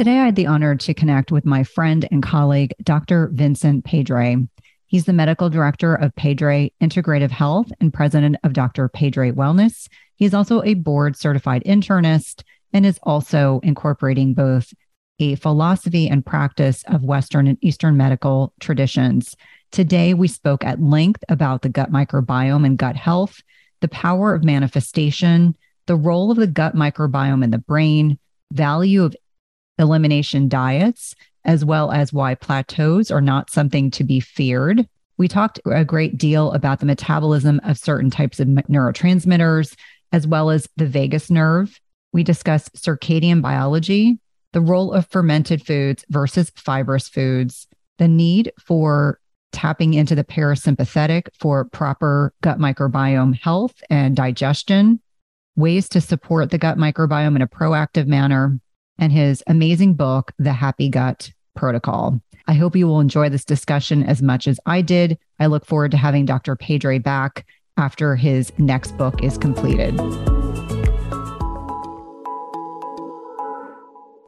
Today, I had the honor to connect with my friend and colleague, Dr. Vincent Pedre. He's the medical director of Pedre Integrative Health and president of Dr. Pedre Wellness. He's also a board certified internist and is also incorporating both a philosophy and practice of Western and Eastern medical traditions. Today, we spoke at length about the gut microbiome and gut health, the power of manifestation, the role of the gut microbiome in the brain, value of elimination diets, as well as why plateaus are not something to be feared. We talked a great deal about the metabolism of certain types of neurotransmitters, as well as the vagus nerve. We discussed circadian biology, the role of fermented foods versus fibrous foods, the need for tapping into the parasympathetic for proper gut microbiome health and digestion, ways to support the gut microbiome in a proactive manner, and his amazing book, The Happy Gut Protocol. I hope you will enjoy this discussion as much as I did. I look forward to having Dr. Pedre back after his next book is completed.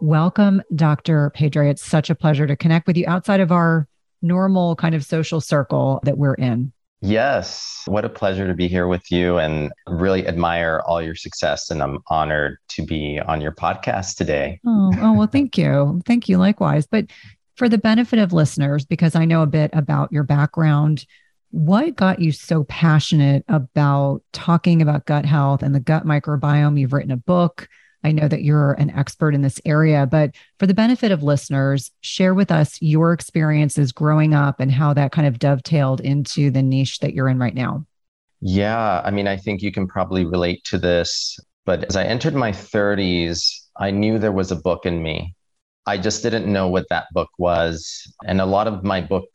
Welcome, Dr. Pedre. It's such a pleasure to connect with you outside of our normal kind of social circle that we're in. Yes. What a pleasure to be here with you and really admire all your success. And I'm honored to be on your podcast today. Oh, oh well, thank you. Thank you likewise. But for the benefit of listeners, because I know a bit about your background, what got you so passionate about talking about gut health and the gut microbiome? You've written a book. I know that you're an expert in this area, but for the benefit of listeners, share with us your experiences growing up and how that kind of dovetailed into the niche that you're in right now. Yeah, I mean, I think you can probably relate to this, but as I entered my 30s, I knew there was a book in me. I just didn't know what that book was. And a lot of my book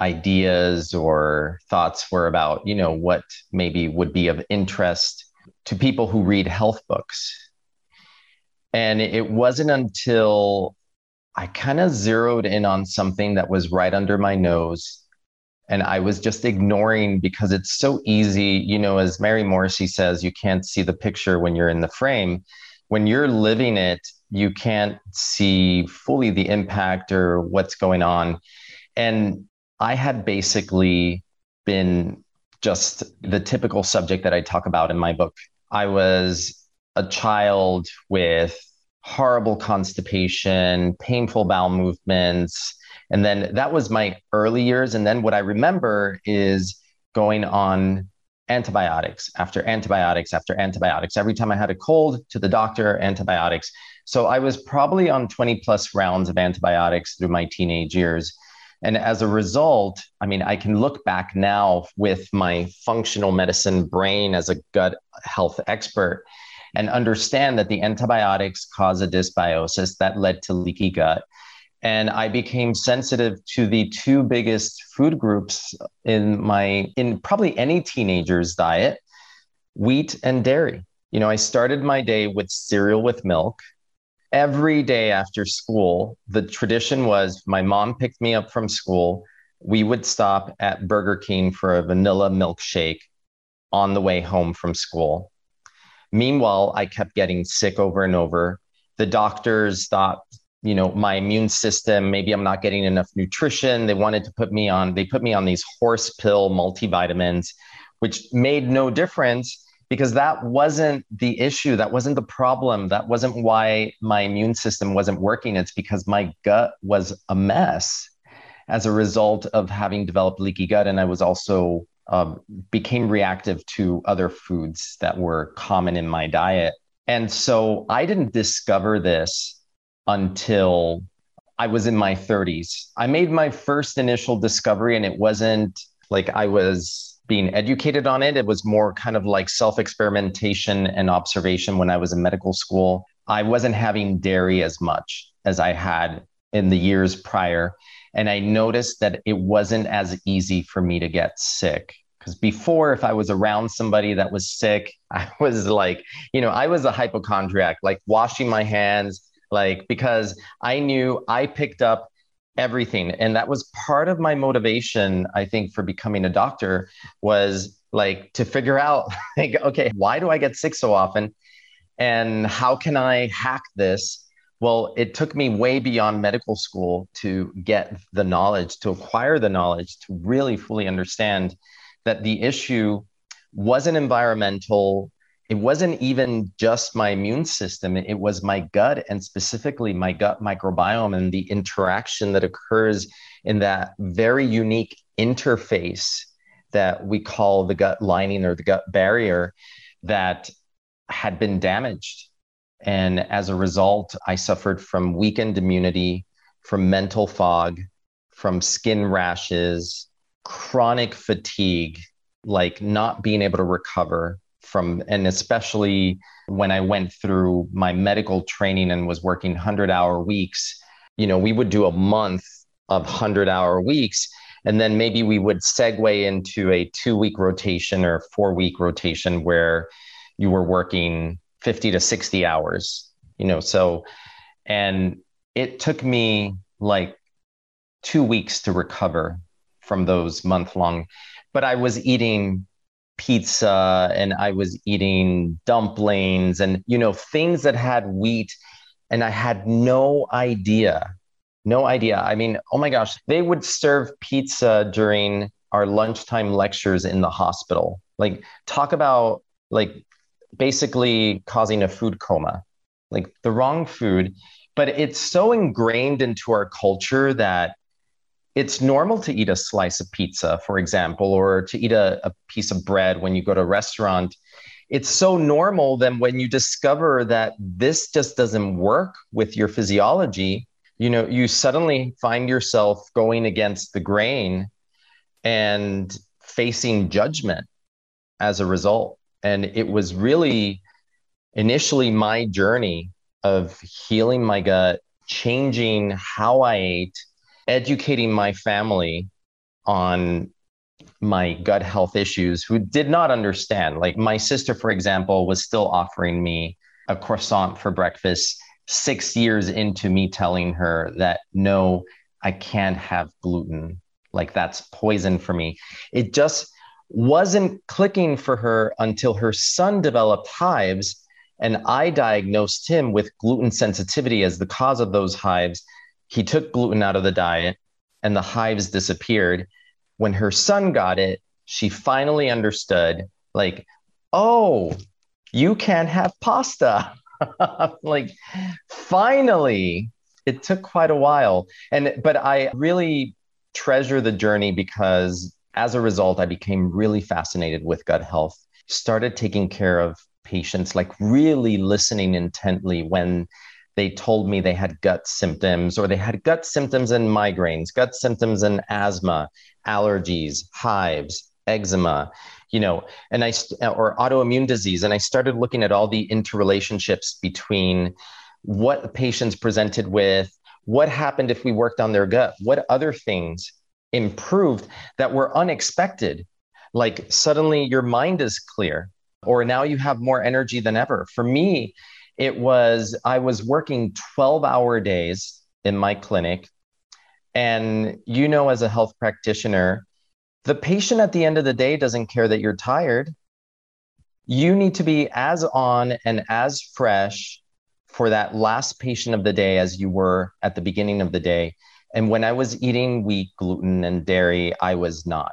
ideas or thoughts were about, you know, what maybe would be of interest to people who read health books and it wasn't until I kind of zeroed in on something that was right under my nose. And I was just ignoring because it's so easy. You know, as Mary Morrissey says, you can't see the picture when you're in the frame. When you're living it, you can't see fully the impact or what's going on. And I had basically been just the typical subject that I talk about in my book. I was a child with horrible constipation, painful bowel movements. And then that was my early years. And then what I remember is going on antibiotics after antibiotics after antibiotics. Every time I had a cold, to the doctor, antibiotics. So I was probably on 20 plus rounds of antibiotics through my teenage years. And as a result, I mean, I can look back now with my functional medicine brain as a gut health expert and understand that the antibiotics cause a dysbiosis that led to leaky gut. And I became sensitive to the two biggest food groups in my, in probably any teenager's diet wheat and dairy. You know, I started my day with cereal with milk. Every day after school, the tradition was my mom picked me up from school. We would stop at Burger King for a vanilla milkshake on the way home from school. Meanwhile, I kept getting sick over and over. The doctors thought, you know, my immune system, maybe I'm not getting enough nutrition. They wanted to put me on, they put me on these horse pill multivitamins, which made no difference because that wasn't the issue. That wasn't the problem. That wasn't why my immune system wasn't working. It's because my gut was a mess as a result of having developed leaky gut. And I was also um, became reactive to other foods that were common in my diet. And so I didn't discover this until I was in my 30s. I made my first initial discovery, and it wasn't like I was being educated on it. It was more kind of like self experimentation and observation when I was in medical school. I wasn't having dairy as much as I had in the years prior. And I noticed that it wasn't as easy for me to get sick. Because before, if I was around somebody that was sick, I was like, you know, I was a hypochondriac, like washing my hands, like because I knew I picked up everything. And that was part of my motivation, I think, for becoming a doctor was like to figure out, like, okay, why do I get sick so often? And how can I hack this? Well, it took me way beyond medical school to get the knowledge, to acquire the knowledge, to really fully understand that the issue wasn't environmental. It wasn't even just my immune system, it was my gut and specifically my gut microbiome and the interaction that occurs in that very unique interface that we call the gut lining or the gut barrier that had been damaged. And as a result, I suffered from weakened immunity, from mental fog, from skin rashes, chronic fatigue, like not being able to recover from, and especially when I went through my medical training and was working 100 hour weeks, you know, we would do a month of 100 hour weeks. And then maybe we would segue into a two week rotation or four week rotation where you were working 50 to 60 hours, you know, so, and it took me like two weeks to recover from those month long, but I was eating pizza and I was eating dumplings and, you know, things that had wheat. And I had no idea, no idea. I mean, oh my gosh, they would serve pizza during our lunchtime lectures in the hospital. Like, talk about like basically causing a food coma, like the wrong food. But it's so ingrained into our culture that it's normal to eat a slice of pizza, for example, or to eat a, a piece of bread when you go to a restaurant. It's so normal then when you discover that this just doesn't work with your physiology, you know, you suddenly find yourself going against the grain and facing judgment as a result. And it was really initially my journey of healing my gut, changing how I ate, educating my family on my gut health issues who did not understand. Like my sister, for example, was still offering me a croissant for breakfast six years into me telling her that no, I can't have gluten. Like that's poison for me. It just wasn't clicking for her until her son developed hives. And I diagnosed him with gluten sensitivity as the cause of those hives he took gluten out of the diet and the hives disappeared. When her son got it, she finally understood like, oh, you can't have pasta. like, finally, it took quite a while. And, but I really treasure the journey because as a result, I became really fascinated with gut health, started taking care of patients, like really listening intently when they told me they had gut symptoms or they had gut symptoms and migraines, gut symptoms and asthma, allergies, hives, eczema, you know, and I or autoimmune disease. And I started looking at all the interrelationships between what patients presented with, what happened if we worked on their gut, what other things improved that were unexpected. Like suddenly your mind is clear, or now you have more energy than ever. For me, it was, I was working 12 hour days in my clinic. And you know, as a health practitioner, the patient at the end of the day doesn't care that you're tired. You need to be as on and as fresh for that last patient of the day as you were at the beginning of the day. And when I was eating wheat, gluten, and dairy, I was not.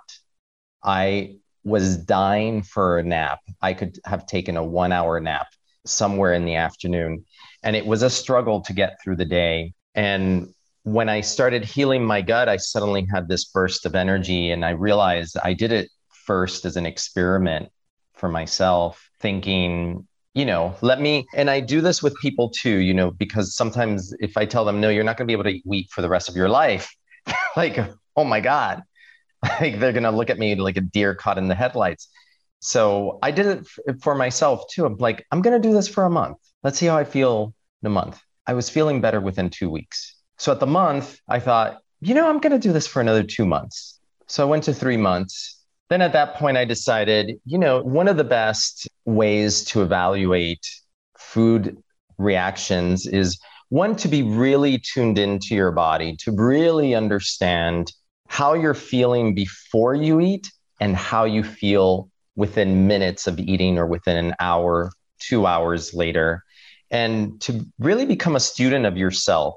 I was dying for a nap. I could have taken a one hour nap somewhere in the afternoon. And it was a struggle to get through the day. And when I started healing my gut, I suddenly had this burst of energy. And I realized I did it first as an experiment for myself, thinking, you know, let me, and I do this with people too, you know, because sometimes if I tell them, no, you're not going to be able to eat wheat for the rest of your life, like, oh my God, like they're going to look at me like a deer caught in the headlights. So I did it for myself too. I'm like, I'm going to do this for a month. Let's see how I feel in a month. I was feeling better within two weeks. So at the month, I thought, you know, I'm going to do this for another two months. So I went to three months. Then at that point, I decided, you know, one of the best ways to evaluate food reactions is one to be really tuned into your body, to really understand how you're feeling before you eat and how you feel within minutes of eating or within an hour, two hours later, and to really become a student of yourself.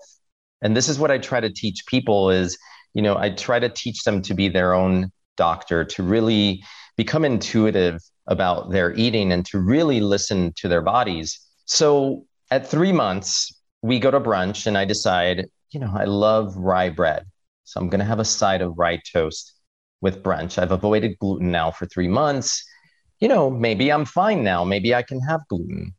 And this is what I try to teach people is, you know, I try to teach them to be their own doctor, to really become intuitive about their eating and to really listen to their bodies. So at three months, we go to brunch and I decide, you know, I love rye bread. So I'm going to have a side of rye toast with brunch. I've avoided gluten now for three months. You know, maybe I'm fine now. Maybe I can have gluten.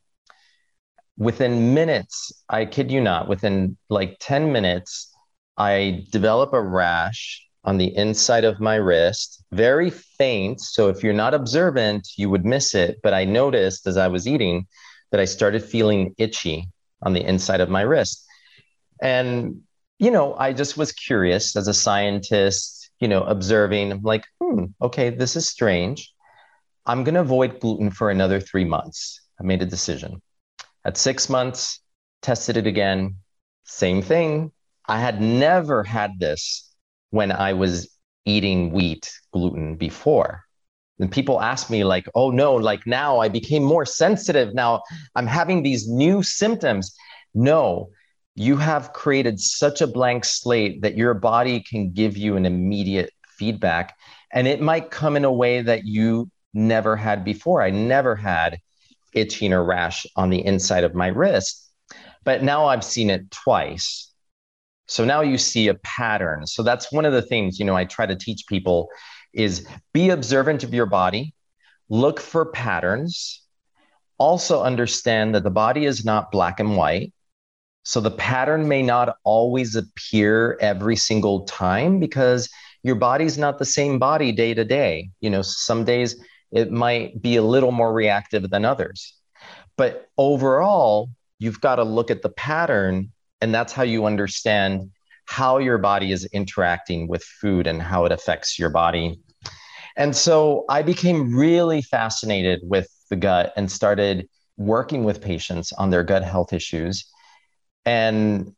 Within minutes, I kid you not, within like 10 minutes, I develop a rash on the inside of my wrist, very faint. So if you're not observant, you would miss it. But I noticed as I was eating that I started feeling itchy on the inside of my wrist. And, you know, I just was curious as a scientist, you know, observing, I'm like, hmm, okay, this is strange. I'm going to avoid gluten for another three months. I made a decision. At six months, tested it again, same thing. I had never had this when I was eating wheat gluten before. And people ask me, like, oh no, like now I became more sensitive. Now I'm having these new symptoms. No, you have created such a blank slate that your body can give you an immediate feedback. And it might come in a way that you never had before. I never had itching or rash on the inside of my wrist, but now I've seen it twice. So now you see a pattern. So that's one of the things, you know, I try to teach people is be observant of your body, look for patterns. Also understand that the body is not black and white. So the pattern may not always appear every single time because your body's not the same body day to day. You know, some days it might be a little more reactive than others. But overall, you've got to look at the pattern, and that's how you understand how your body is interacting with food and how it affects your body. And so I became really fascinated with the gut and started working with patients on their gut health issues. And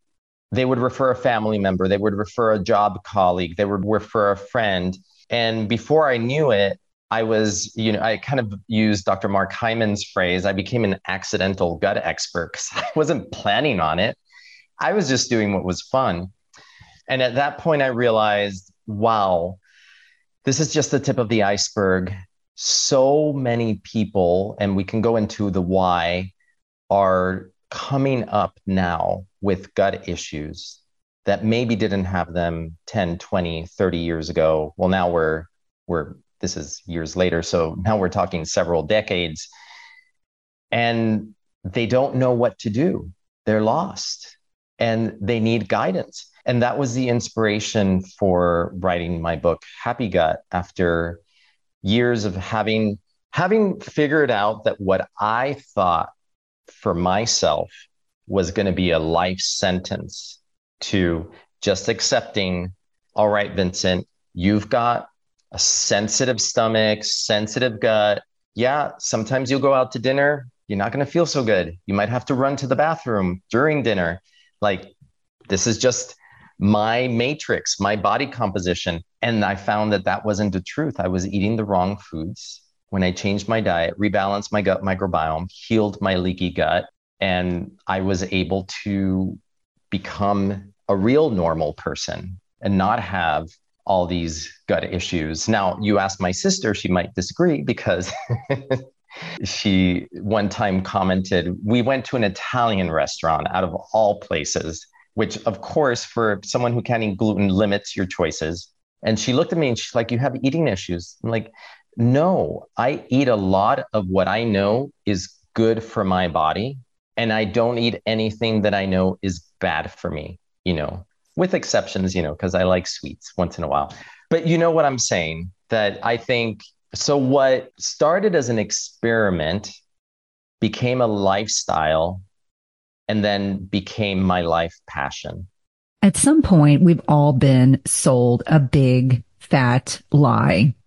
they would refer a family member, they would refer a job colleague, they would refer a friend. And before I knew it, I was, you know, I kind of used Dr. Mark Hyman's phrase. I became an accidental gut expert because I wasn't planning on it. I was just doing what was fun. And at that point, I realized, wow, this is just the tip of the iceberg. So many people, and we can go into the why, are coming up now with gut issues that maybe didn't have them 10, 20, 30 years ago. Well, now we're we're this is years later, so now we're talking several decades. And they don't know what to do. They're lost and they need guidance. And that was the inspiration for writing my book, Happy Gut, after years of having having figured out that what I thought for myself was going to be a life sentence to just accepting, all right, Vincent, you've got a sensitive stomach, sensitive gut. Yeah, sometimes you'll go out to dinner, you're not going to feel so good. You might have to run to the bathroom during dinner. Like, this is just my matrix, my body composition. And I found that that wasn't the truth. I was eating the wrong foods. When I changed my diet, rebalanced my gut microbiome, healed my leaky gut, and I was able to become a real normal person and not have all these gut issues. Now, you ask my sister, she might disagree because she one time commented, We went to an Italian restaurant out of all places which of course for someone who can't eat gluten limits your choices. And she looked at me and she's like you have eating issues. I'm like no i eat a lot of what i know is good for my body and i don't eat anything that i know is bad for me you know with exceptions you know because i like sweets once in a while but you know what i'm saying that i think so what started as an experiment became a lifestyle and then became my life passion. At some point, we've all been sold a big fat lie.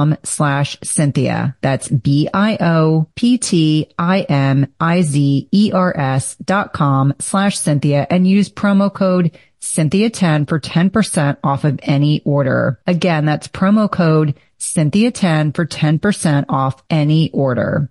com slash Cynthia. That's B-I-O-P-T-I-M-I-Z-E-R-S dot com slash Cynthia and use promo code Cynthia 10 for 10% off of any order. Again, that's promo code Cynthia 10 for 10% off any order.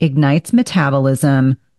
ignites metabolism,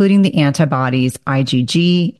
including the antibodies IgG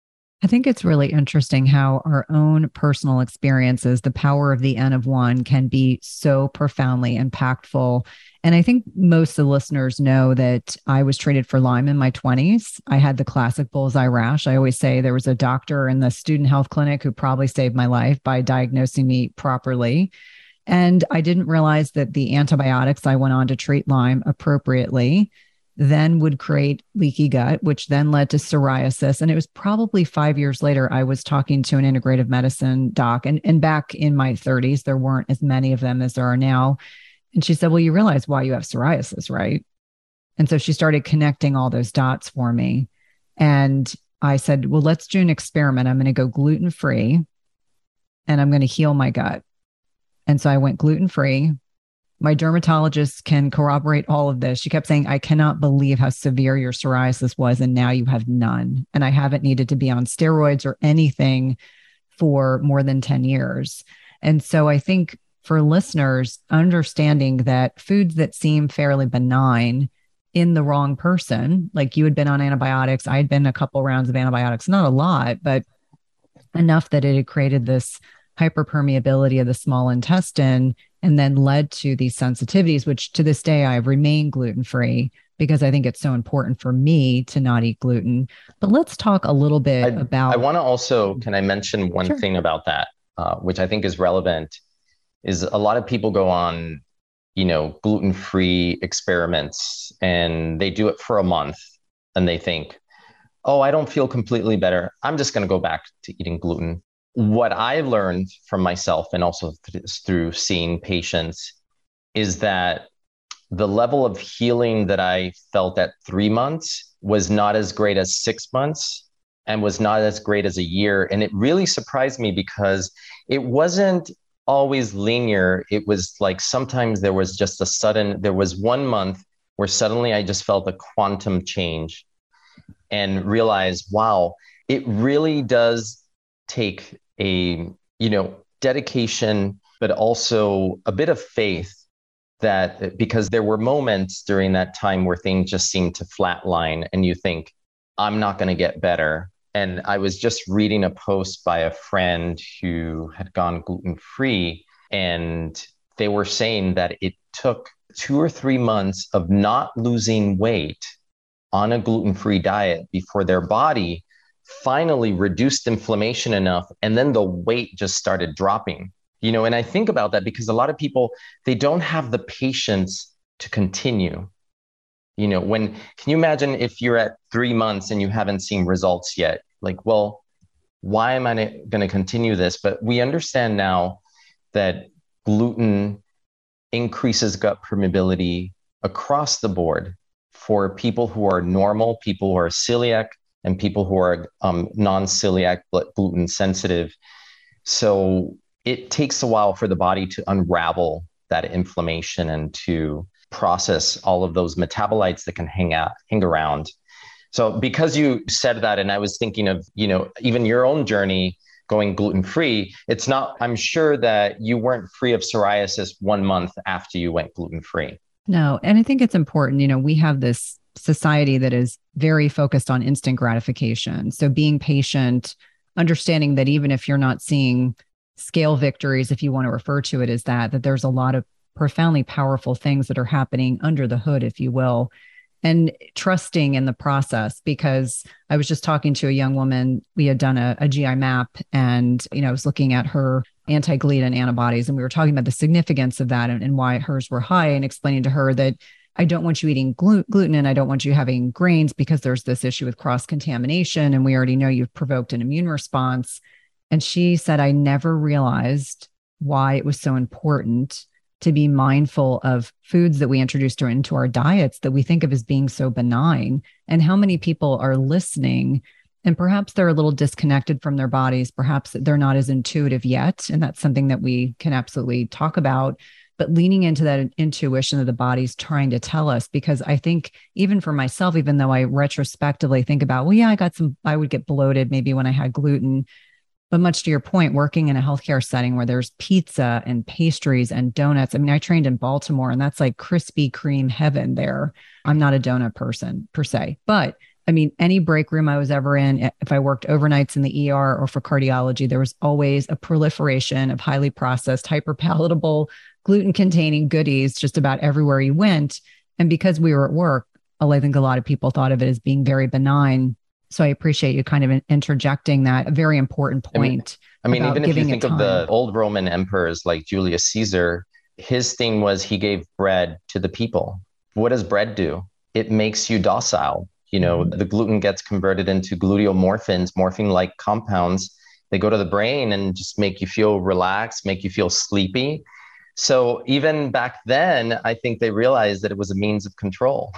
I think it's really interesting how our own personal experiences, the power of the N of one, can be so profoundly impactful. And I think most of the listeners know that I was treated for Lyme in my 20s. I had the classic bullseye rash. I always say there was a doctor in the student health clinic who probably saved my life by diagnosing me properly. And I didn't realize that the antibiotics I went on to treat Lyme appropriately then would create leaky gut, which then led to psoriasis. And it was probably five years later, I was talking to an integrative medicine doc. And, and back in my 30s, there weren't as many of them as there are now. And she said, Well, you realize why you have psoriasis, right? And so she started connecting all those dots for me. And I said, Well, let's do an experiment. I'm going to go gluten free and I'm going to heal my gut. And so I went gluten free my dermatologist can corroborate all of this. She kept saying, I cannot believe how severe your psoriasis was. And now you have none. And I haven't needed to be on steroids or anything for more than 10 years. And so I think for listeners, understanding that foods that seem fairly benign in the wrong person, like you had been on antibiotics, I had been a couple rounds of antibiotics, not a lot, but enough that it had created this hyperpermeability of the small intestine and then led to these sensitivities, which to this day I've remained gluten free because I think it's so important for me to not eat gluten. But let's talk a little bit I, about. I want to also, can I mention one sure. thing about that, uh, which I think is relevant? Is a lot of people go on, you know, gluten free experiments and they do it for a month and they think, oh, I don't feel completely better. I'm just going to go back to eating gluten what I learned from myself and also th- through seeing patients is that the level of healing that I felt at three months was not as great as six months and was not as great as a year. And it really surprised me because it wasn't always linear. It was like sometimes there was just a sudden, there was one month where suddenly I just felt a quantum change and realized, wow, it really does take a you know dedication but also a bit of faith that because there were moments during that time where things just seemed to flatline and you think i'm not going to get better. And i was just reading a post by a friend who had gone gluten free and they were saying that it took two or three months of not losing weight on a gluten free diet before their body finally reduced inflammation enough and then the weight just started dropping. You know and i think about that because a lot of people they don't have the patience to continue. You know when can you imagine if you're at 3 months and you haven't seen results yet? Like well why am i going to continue this? But we understand now that gluten increases gut permeability across the board for people who are normal people who are celiac and people who are um, non-celiac but gluten sensitive. So it takes a while for the body to unravel that inflammation and to process all of those metabolites that can hang out, hang around. So because you said that, and I was thinking of, you know, even your own journey going gluten free, it's not, I'm sure that you weren't free of psoriasis one month after you went gluten free. No. And I think it's important, you know, we have this society that is very focused on instant gratification. So being patient, understanding that even if you're not seeing scale victories, if you want to refer to it as that, that there's a lot of profoundly powerful things that are happening under the hood, if you will, and trusting in the process. Because I was just talking to a young woman, we had done a, a GI map, and you know, I was looking at her anti-gliadin antibodies, and we were talking about the significance of that and, and why hers were high, and explaining to her that I don't want you eating glu- gluten and I don't want you having grains because there's this issue with cross contamination. And we already know you've provoked an immune response. And she said, I never realized why it was so important to be mindful of foods that we introduce into our diets that we think of as being so benign and how many people are listening and perhaps they're a little disconnected from their bodies perhaps they're not as intuitive yet and that's something that we can absolutely talk about but leaning into that intuition that the body's trying to tell us because i think even for myself even though i retrospectively think about well yeah i got some i would get bloated maybe when i had gluten. But much to your point working in a healthcare setting where there's pizza and pastries and donuts i mean i trained in baltimore and that's like krispy kreme heaven there. I'm not a donut person per se but I mean, any break room I was ever in, if I worked overnights in the ER or for cardiology, there was always a proliferation of highly processed, hyper palatable gluten containing goodies just about everywhere you went. And because we were at work, I think a lot of people thought of it as being very benign. So I appreciate you kind of interjecting that a very important point. I mean, I mean even if you think of the old Roman emperors like Julius Caesar, his thing was he gave bread to the people. What does bread do? It makes you docile. You know, mm-hmm. the gluten gets converted into gluteomorphins, morphine like compounds. They go to the brain and just make you feel relaxed, make you feel sleepy. So even back then, I think they realized that it was a means of control.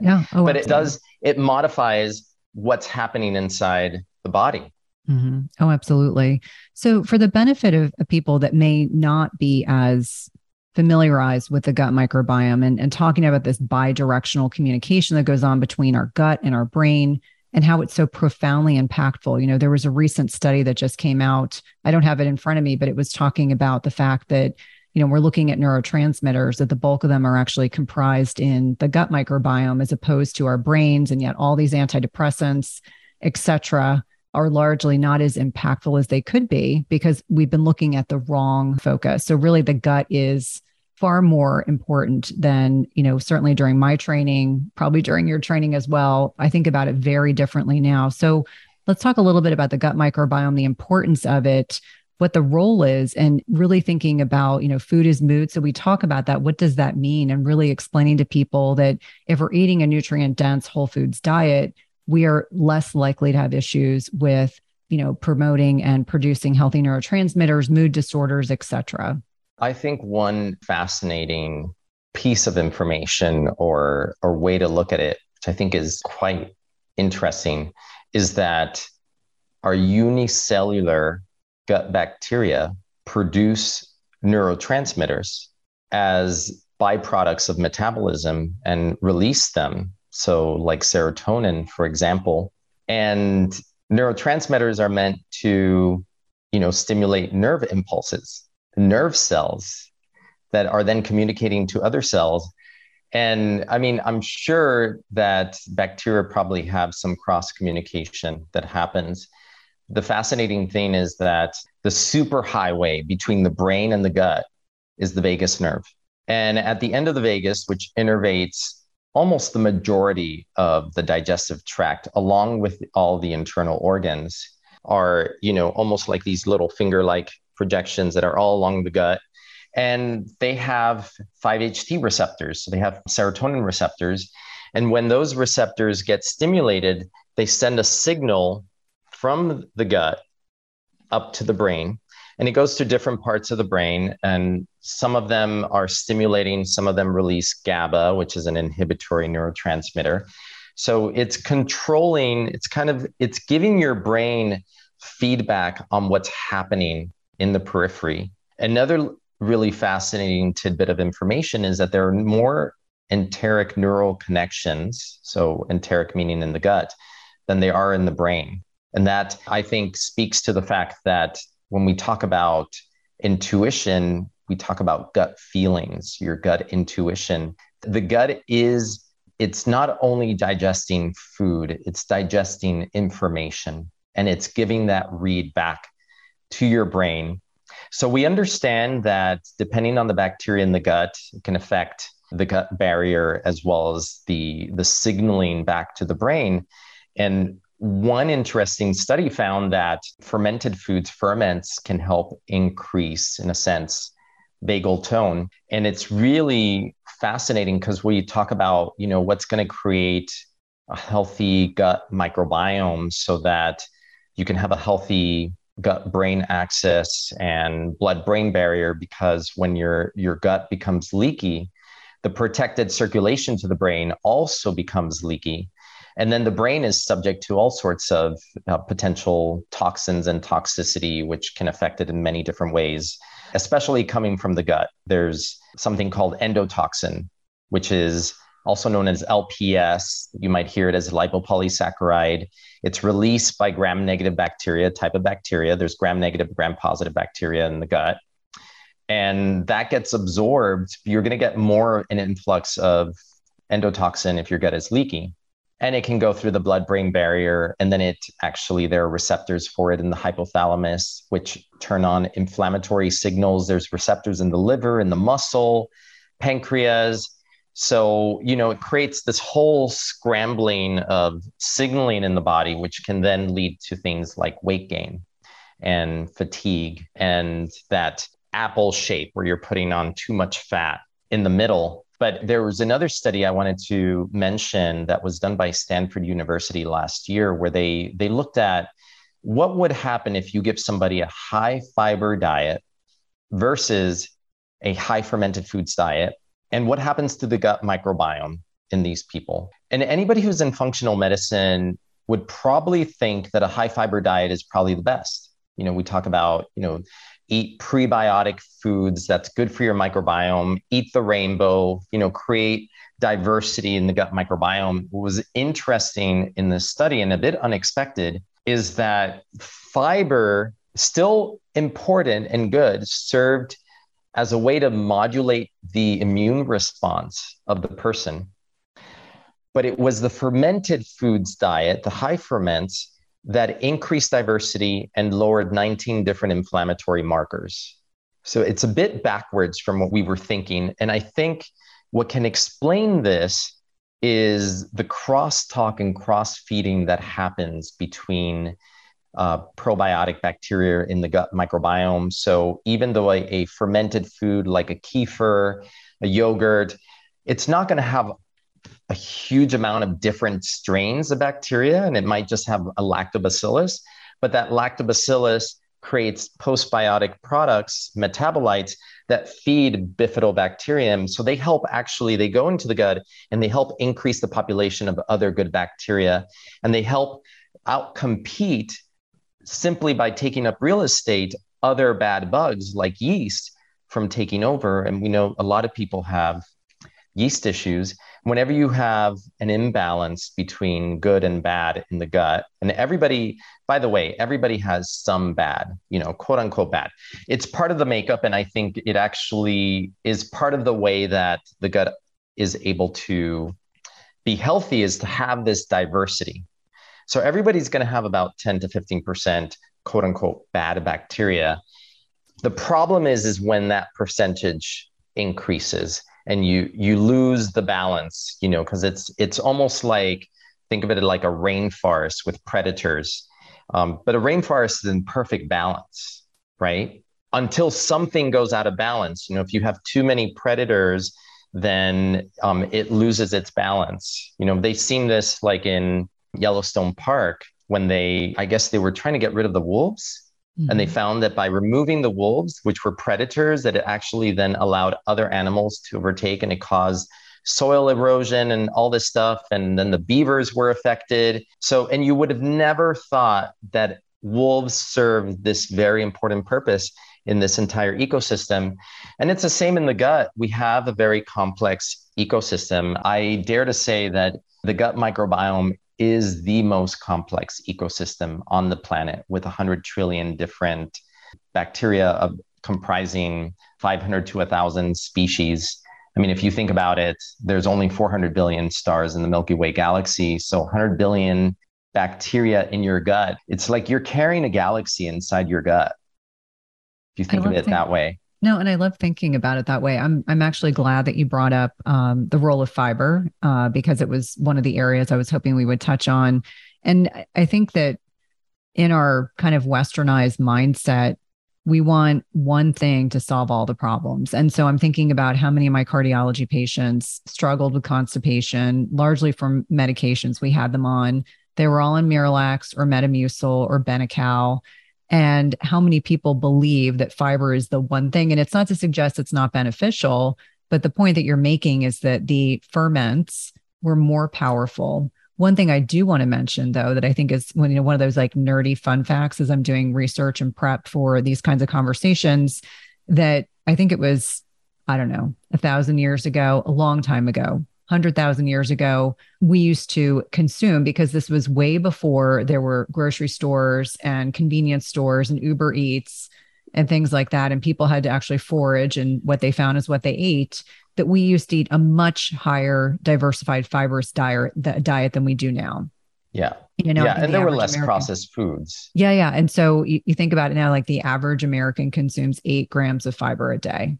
Yeah. Oh, but absolutely. it does, it modifies what's happening inside the body. Mm-hmm. Oh, absolutely. So, for the benefit of, of, people that may not be as familiarized with the gut microbiome and, and talking about this bi directional communication that goes on between our gut and our brain and how it's so profoundly impactful. You know, there was a recent study that just came out. I don't have it in front of me, but it was talking about the fact that you know, we're looking at neurotransmitters that the bulk of them are actually comprised in the gut microbiome as opposed to our brains. And yet all these antidepressants, et cetera, are largely not as impactful as they could be because we've been looking at the wrong focus. So really the gut is far more important than, you know, certainly during my training, probably during your training as well. I think about it very differently now. So let's talk a little bit about the gut microbiome, the importance of it, what the role is, and really thinking about, you know, food is mood. So we talk about that. What does that mean? And really explaining to people that if we're eating a nutrient dense whole foods diet, we are less likely to have issues with you know promoting and producing healthy neurotransmitters mood disorders etc I think one fascinating piece of information or or way to look at it, which I think is quite interesting, is that our unicellular gut bacteria produce neurotransmitters as byproducts of metabolism and release them. So, like serotonin, for example. And neurotransmitters are meant to, you know, stimulate nerve impulses nerve cells that are then communicating to other cells. And I mean, I'm sure that bacteria probably have some cross communication that happens. The fascinating thing is that the superhighway between the brain and the gut is the vagus nerve. And at the end of the vagus, which innervates almost the majority of the digestive tract, along with all the internal organs, are, you know, almost like these little finger like projections that are all along the gut. And they have 5-HT receptors. So they have serotonin receptors. And when those receptors get stimulated, they send a signal from the gut up to the brain. And it goes to different parts of the brain. And some of them are stimulating, some of them release GABA, which is an inhibitory neurotransmitter. So it's controlling, it's kind of, it's giving your brain feedback on what's happening in the periphery. Another really fascinating tidbit of information is that there are more enteric neural connections, so enteric meaning in the gut, than they are in the brain. And that I think speaks to the fact that when we talk about intuition, we talk about gut feelings, your gut intuition. The gut is, it's not only digesting food, it's digesting information and it's giving that read back to your brain. So we understand that depending on the bacteria in the gut, it can affect the gut barrier as well as the the signaling back to the brain. And one interesting study found that fermented foods, ferments, can help increase, in a sense, vagal tone. And it's really fascinating because we talk about, you know, what's going to create a healthy gut microbiome so that you can have a healthy gut brain axis and blood brain barrier because when your your gut becomes leaky the protected circulation to the brain also becomes leaky and then the brain is subject to all sorts of uh, potential toxins and toxicity which can affect it in many different ways especially coming from the gut there's something called endotoxin which is also known as LPS. You might hear it as lipopolysaccharide. It's released by gram negative bacteria, type of bacteria. There's gram negative, gram positive bacteria in the gut. And that gets absorbed. You're going to get more an influx of endotoxin if your gut is leaky. And it can go through the blood brain barrier. And then it actually, there are receptors for it in the hypothalamus, which turn on inflammatory signals. There's receptors in the liver, in the muscle, pancreas so, you know, it creates this whole scrambling of signaling in the body, which can then lead to things like weight gain and fatigue and that apple shape where you're putting on too much fat in the middle. But there was another study I wanted to mention that was done by Stanford University last year where they they looked at what would happen if you give somebody a high fiber diet versus a high fermented foods diet and what happens to the gut microbiome in these people. And anybody who's in functional medicine would probably think that a high fiber diet is probably the best. You know, we talk about, you know, eat prebiotic foods that's good for your microbiome, eat the rainbow, you know, create diversity in the gut microbiome. What was interesting in this study and a bit unexpected is that fiber still important and good served as a way to modulate the immune response of the person. But it was the fermented foods diet, the high ferments, that increased diversity and lowered 19 different inflammatory markers. So it's a bit backwards from what we were thinking. And I think what can explain this is the crosstalk and cross feeding that happens between uh, probiotic bacteria in the gut microbiome. So even though a, a fermented food like a kefir, a yogurt, it's not going to have a huge amount of different strains of bacteria, and it might just have a lactobacillus. But that lactobacillus creates postbiotic products, metabolites that feed bifidobacterium. So they help actually, they go into the gut and they help increase the population of other good bacteria. And they help outcompete simply by taking up real estate other bad bugs like yeast from taking over. And we know a lot of people have yeast issues whenever you have an imbalance between good and bad in the gut and everybody by the way everybody has some bad you know quote unquote bad. It's part of the makeup and i think it actually is part of the way that the gut is able to be healthy is to have this diversity. So everybody's going to have about 10 to 15% quote unquote bad bacteria. The problem is is when that percentage increases and you you lose the balance you know because it's it's almost like think of it like a rainforest with predators. Um, but a rainforest is in perfect balance right? Until something goes out of balance you know if you have too many predators then um, it loses its balance. You know they've seen this like in yellowstone park when they i guess they were trying to get rid of the wolves Mm-hmm. And they mm-hmm. found that by removing the wolves, which were predators, that it actually then allowed other animals to overtake and it caused soil erosion and all this stuff. And then the beavers were affected. So, and you would have never thought that wolves serve this very important purpose in this entire ecosystem. And it's the same in the gut. We have a very complex ecosystem. I dare to say that the gut microbiome is the most complex ecosystem on the planet with 100 trillion different bacteria of, comprising 500 to 1,000 species. I mean, if you think about it, there's only 400 billion stars in the Milky Way galaxy. So 100 billion bacteria in your gut. It's like you're carrying a galaxy inside your gut. If you think of it that way. No, and I love thinking about it that way. I'm I'm actually glad that you brought up um, the role of fiber uh, because it was one of the areas I was hoping we would touch on, and I think that in our kind of westernized mindset, we want one thing to solve all the problems. And so I'm thinking about how many of my cardiology patients struggled with constipation, largely from medications we had them on. They were all on Miralax or Metamucil or Benical and how many people believe that fiber is the one thing. And it's not to suggest it's not beneficial, but the point that you're making is that the ferments were more powerful. One thing I do want to mention, though, that I think is when you know one of those like nerdy fun facts as I'm doing research and prep for these kinds of conversations, that I think it was, I don't know, a thousand years ago, a long time ago, 100,000 years ago, we used to consume because this was way before there were grocery stores and convenience stores and Uber Eats and things like that. And people had to actually forage, and what they found is what they ate. That we used to eat a much higher diversified fibrous diet, diet than we do now. Yeah. You know, yeah. And the there were less American. processed foods. Yeah. Yeah. And so you, you think about it now, like the average American consumes eight grams of fiber a day.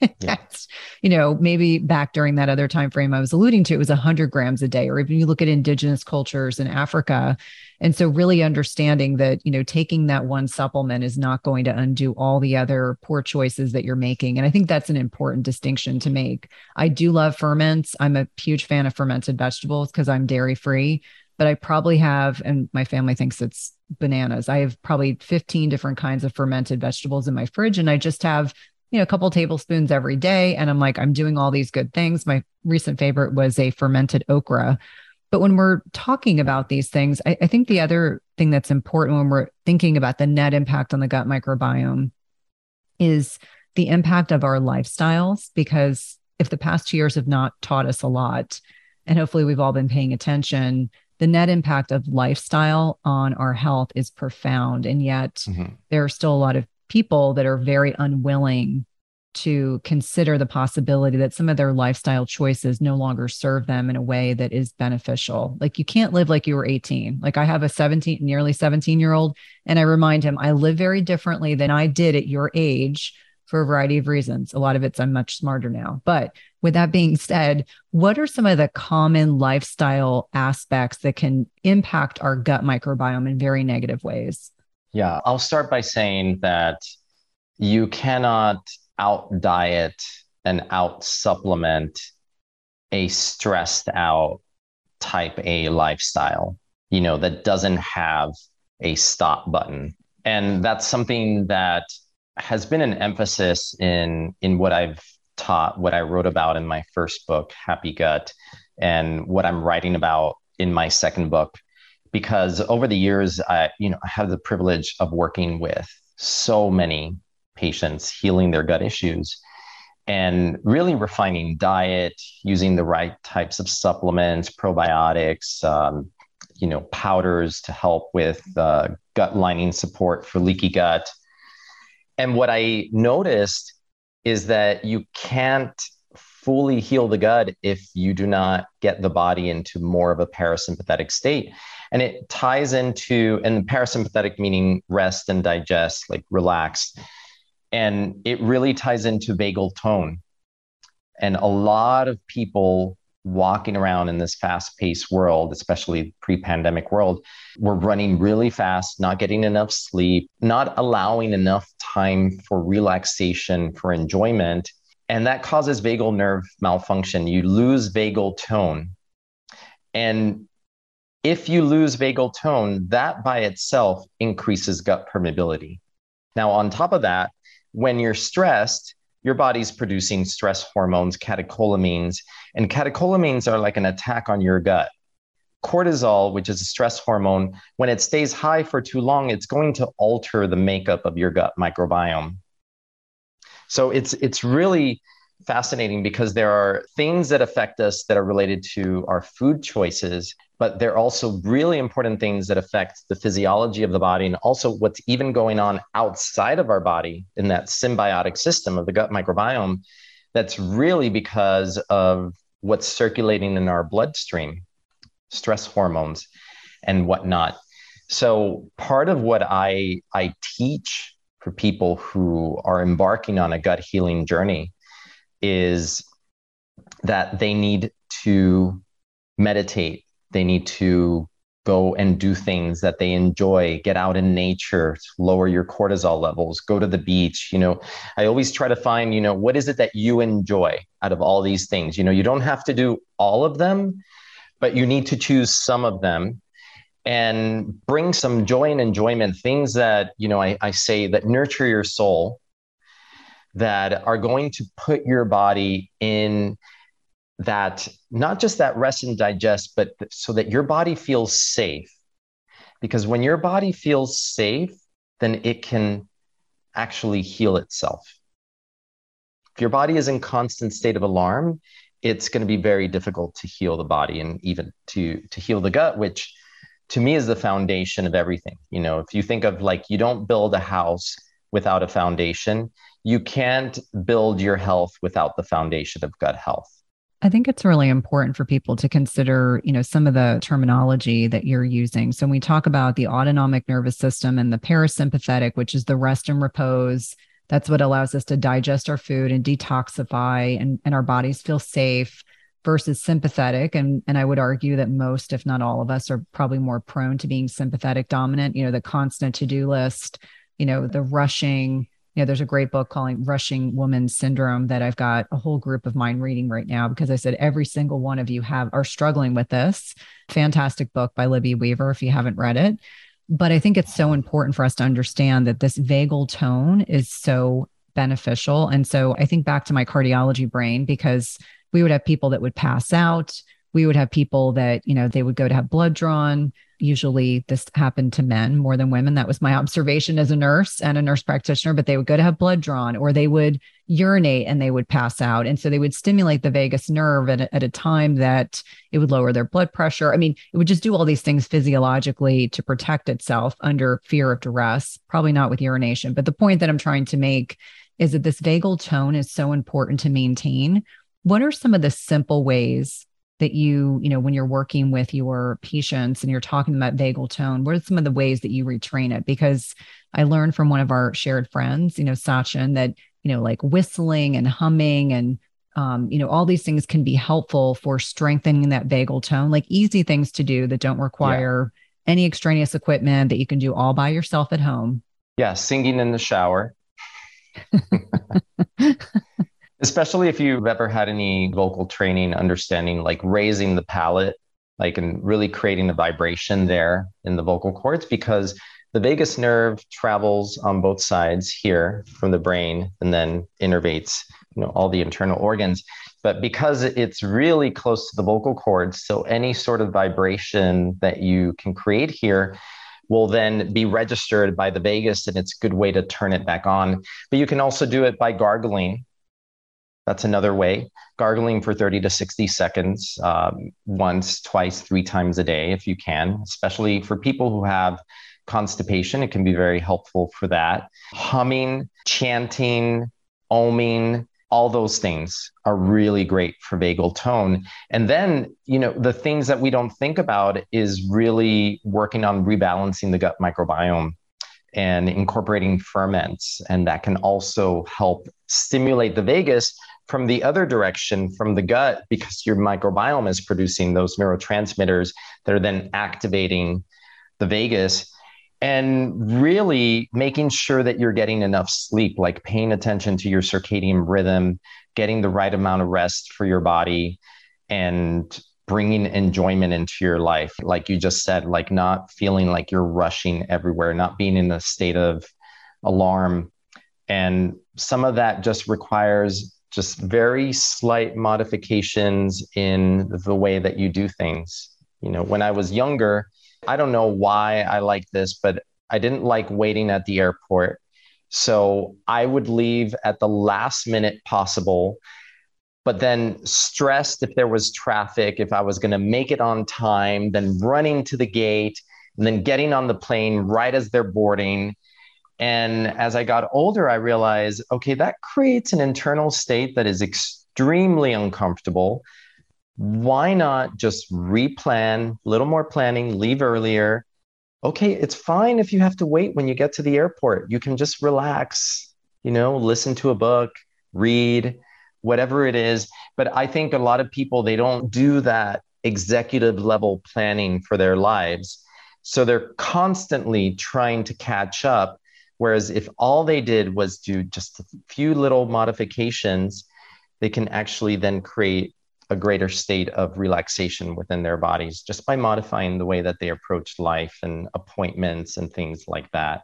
That's, you know, maybe back during that other time frame I was alluding to, it was 100 grams a day. Or even you look at indigenous cultures in Africa. And so, really understanding that, you know, taking that one supplement is not going to undo all the other poor choices that you're making. And I think that's an important distinction to make. I do love ferments. I'm a huge fan of fermented vegetables because I'm dairy free but I probably have, and my family thinks it's bananas. I have probably 15 different kinds of fermented vegetables in my fridge, and I just have you know, a couple tablespoons every day. And I'm like, I'm doing all these good things. My recent favorite was a fermented okra. But when we're talking about these things, I, I think the other thing that's important when we're thinking about the net impact on the gut microbiome is the impact of our lifestyles. Because if the past two years have not taught us a lot, and hopefully we've all been paying attention, the net impact of lifestyle on our health is profound. And yet mm-hmm. there are still a lot of people that are very unwilling to consider the possibility that some of their lifestyle choices no longer serve them in a way that is beneficial. Like you can't live like you were 18. Like I have a 17, nearly 17 year old, and I remind him I live very differently than I did at your age for a variety of reasons. A lot of it's I'm much smarter now. But with that being said, what are some of the common lifestyle aspects that can impact our gut microbiome in very negative ways? Yeah, I'll start by saying that you cannot out diet and out supplement a stressed out type A lifestyle, you know, that doesn't have a stop button. And that's something that has been an emphasis in in what I've taught, what I wrote about in my first book, Happy Gut, and what I'm writing about in my second book. Because over the years, I, you know, I have the privilege of working with so many patients healing their gut issues and really refining diet, using the right types of supplements, probiotics, um, you know, powders to help with uh, gut lining support for leaky gut. And what I noticed is that you can't fully heal the gut if you do not get the body into more of a parasympathetic state. And it ties into, and parasympathetic meaning rest and digest, like relax and it really ties into vagal tone. And a lot of people walking around in this fast paced world, especially pre pandemic world, were running really fast, not getting enough sleep, not allowing enough time for relaxation, for enjoyment. And that causes vagal nerve malfunction. You lose vagal tone. And if you lose vagal tone, that by itself increases gut permeability. Now, on top of that, when you're stressed, your body's producing stress hormones, catecholamines, and catecholamines are like an attack on your gut. Cortisol, which is a stress hormone, when it stays high for too long, it's going to alter the makeup of your gut microbiome. So it's it's really fascinating because there are things that affect us that are related to our food choices, but there are also really important things that affect the physiology of the body and also what's even going on outside of our body in that symbiotic system of the gut microbiome. That's really because of what's circulating in our bloodstream, stress hormones and whatnot. So part of what I I teach for people who are embarking on a gut healing journey is that they need to meditate, they need to go and do things that they enjoy. Get out in nature lower your cortisol levels go to the beach. You know i always try to find you know what is it that you enjoy out of all these things? You know you don't have to do all of them but you need to choose some of them and bring some joy and enjoyment things that you know i, I say that nurture your soul that are going to put your body in that not just that rest and digest, but so that your body feels safe. Because when your body feels safe, then it can actually heal itself. If your body is in constant state of alarm, it's going to be very difficult to heal the body and even to to heal the gut, which to me is the foundation of everything. You know, if you think of like you don't build a house without a foundation, you can't build your health without the foundation of gut health. I think it's really important for people to consider, you know, some of the terminology that you're using. So when we talk about the autonomic nervous system and the parasympathetic, which is the rest and repose, that's what allows us to digest our food and detoxify and, and our bodies feel safe versus sympathetic. And, and I would argue that most, if not all of us, are probably more prone to being sympathetic dominant, you know, the constant to-do list, you know, the rushing, you know, there's a great book calling Rushing Woman Syndrome that I've got a whole group of mine reading right now because I said every single one of you have are struggling with this. Fantastic book by Libby Weaver if you haven't read it. But I think it's so important for us to understand that this vagal tone is so beneficial. And so I think back to my cardiology brain because we would have people that would pass out. We would have people that, you know, they would go to have blood drawn usually this happened to men more than women. That was my observation as a nurse and a nurse practitioner, but they would go to have blood drawn or they would urinate and they would pass out. And so they would stimulate the vagus nerve at a, at a time that it would lower their blood pressure. I mean, it would just do all these things physiologically to protect itself under fear of duress, probably not with urination. But the point that I'm trying to make is that this vagal tone is so important to maintain. What are some of the simple ways that you, you know, when you're working with your patients and you're talking about vagal tone, what are some of the ways that you retrain it? Because I learned from one of our shared friends, you know, Sachin, that, you know, like whistling and humming and um, you know, all these things can be helpful for strengthening that vagal tone, like easy things to do that don't require yeah. any extraneous equipment that you can do all by yourself at home. Yeah, singing in the shower. Especially if you've ever had any vocal training, understanding like raising the palate, like and really creating the vibration there in the vocal cords, because the vagus nerve travels on both sides here from the brain and then innervates you know all the internal organs. But because it's really close to the vocal cords so any sort of vibration that you can create here will then be registered by the vagus and it's a good way to turn it back on. But you can also do it by gargling that's another way. Gargling for 30 to 60 seconds um, once twice three times a day if you can especially for people who have constipation it can be very helpful for that. Humming chanting oming all those things are really great for vagal tone. And then you know the things that we don't think about is really working on rebalancing the gut microbiome and incorporating ferments and that can also help stimulate the vagus from the other direction from the gut because your microbiome is producing those neurotransmitters that are then activating the vagus and really making sure that you're getting enough sleep, like paying attention to your circadian rhythm, getting the right amount of rest for your body, and bringing enjoyment into your life. Like you just said, like not feeling like you're rushing everywhere, not being in a state of alarm. And some of that just requires just very slight modifications in the way that you do things. You know, when I was younger, I don't know why I like this, but I didn't like waiting at the airport. So I would leave at the last minute possible, but then stressed if there was traffic, if I was going to make it on time, then running to the gate, and then getting on the plane right as they're boarding. And as I got older, I realized okay, that creates an internal state that is extremely uncomfortable why not just replan, a little more planning, leave earlier? Okay, it's fine if you have to wait when you get to the airport. You can just relax, you know, listen to a book, read, whatever it is. But I think a lot of people, they don't do that executive level planning for their lives. So they're constantly trying to catch up. Whereas if all they did was do just a few little modifications, they can actually then create a greater state of relaxation within their bodies just by modifying the way that they approach life and appointments and things like that.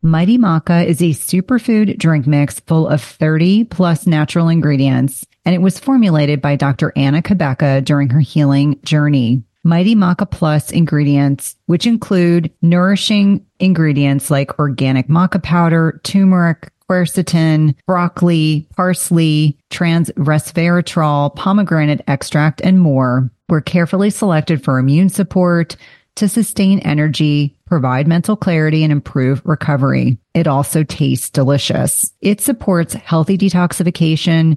Mighty Maca is a superfood drink mix full of 30 plus natural ingredients, and it was formulated by Dr. Anna Cabeca during her healing journey. Mighty Maca Plus ingredients, which include nourishing ingredients like organic maca powder, turmeric, quercetin, broccoli, parsley, trans resveratrol, pomegranate extract, and more were carefully selected for immune support to sustain energy, provide mental clarity, and improve recovery. It also tastes delicious. It supports healthy detoxification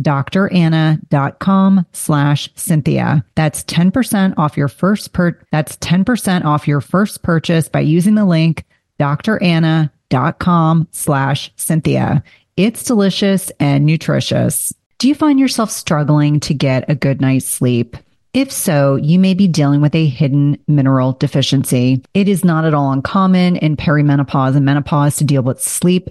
dranna.com slash Cynthia. That's 10% off your first per, that's 10% off your first purchase by using the link dranna.com slash Cynthia. It's delicious and nutritious. Do you find yourself struggling to get a good night's sleep? If so, you may be dealing with a hidden mineral deficiency. It is not at all uncommon in perimenopause and menopause to deal with sleep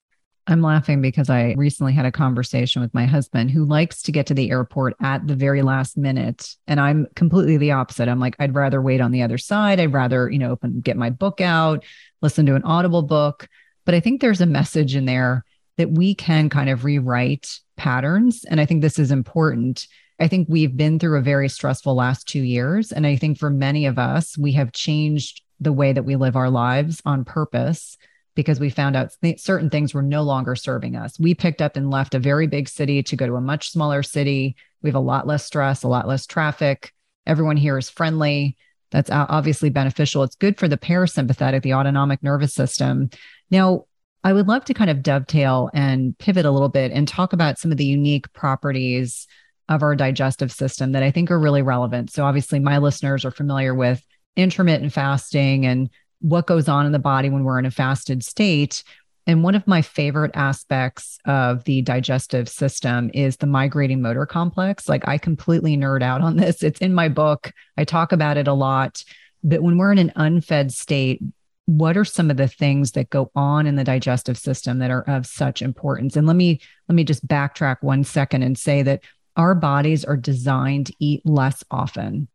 I'm laughing because I recently had a conversation with my husband who likes to get to the airport at the very last minute. And I'm completely the opposite. I'm like, I'd rather wait on the other side. I'd rather, you know, open, get my book out, listen to an audible book. But I think there's a message in there that we can kind of rewrite patterns. And I think this is important. I think we've been through a very stressful last two years. And I think for many of us, we have changed the way that we live our lives on purpose because we found out th- certain things were no longer serving us. We picked up and left a very big city to go to a much smaller city. We have a lot less stress, a lot less traffic. Everyone here is friendly. That's obviously beneficial. It's good for the parasympathetic, the autonomic nervous system. Now, I would love to kind of dovetail and pivot a little bit and talk about some of the unique properties of our digestive system that I think are really relevant. So, obviously, my listeners are familiar with intermittent fasting and what goes on in the body when we're in a fasted state. And one of my favorite aspects of the digestive system is the migrating motor complex. Like I completely nerd out on this. It's in my book. I talk about it a lot. But when we're in an unfed state, what are some of the things that go on in the digestive system that are of such importance? And let me let me just backtrack one second and say that our bodies are designed to eat less often.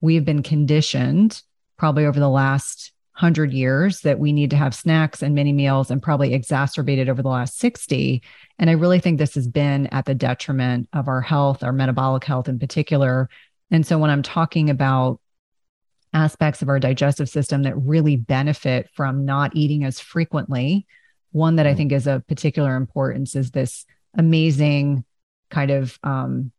We have been conditioned probably over the last 100 years that we need to have snacks and mini meals and probably exacerbated over the last 60 and i really think this has been at the detriment of our health our metabolic health in particular and so when i'm talking about aspects of our digestive system that really benefit from not eating as frequently one that i mm. think is of particular importance is this amazing kind of um,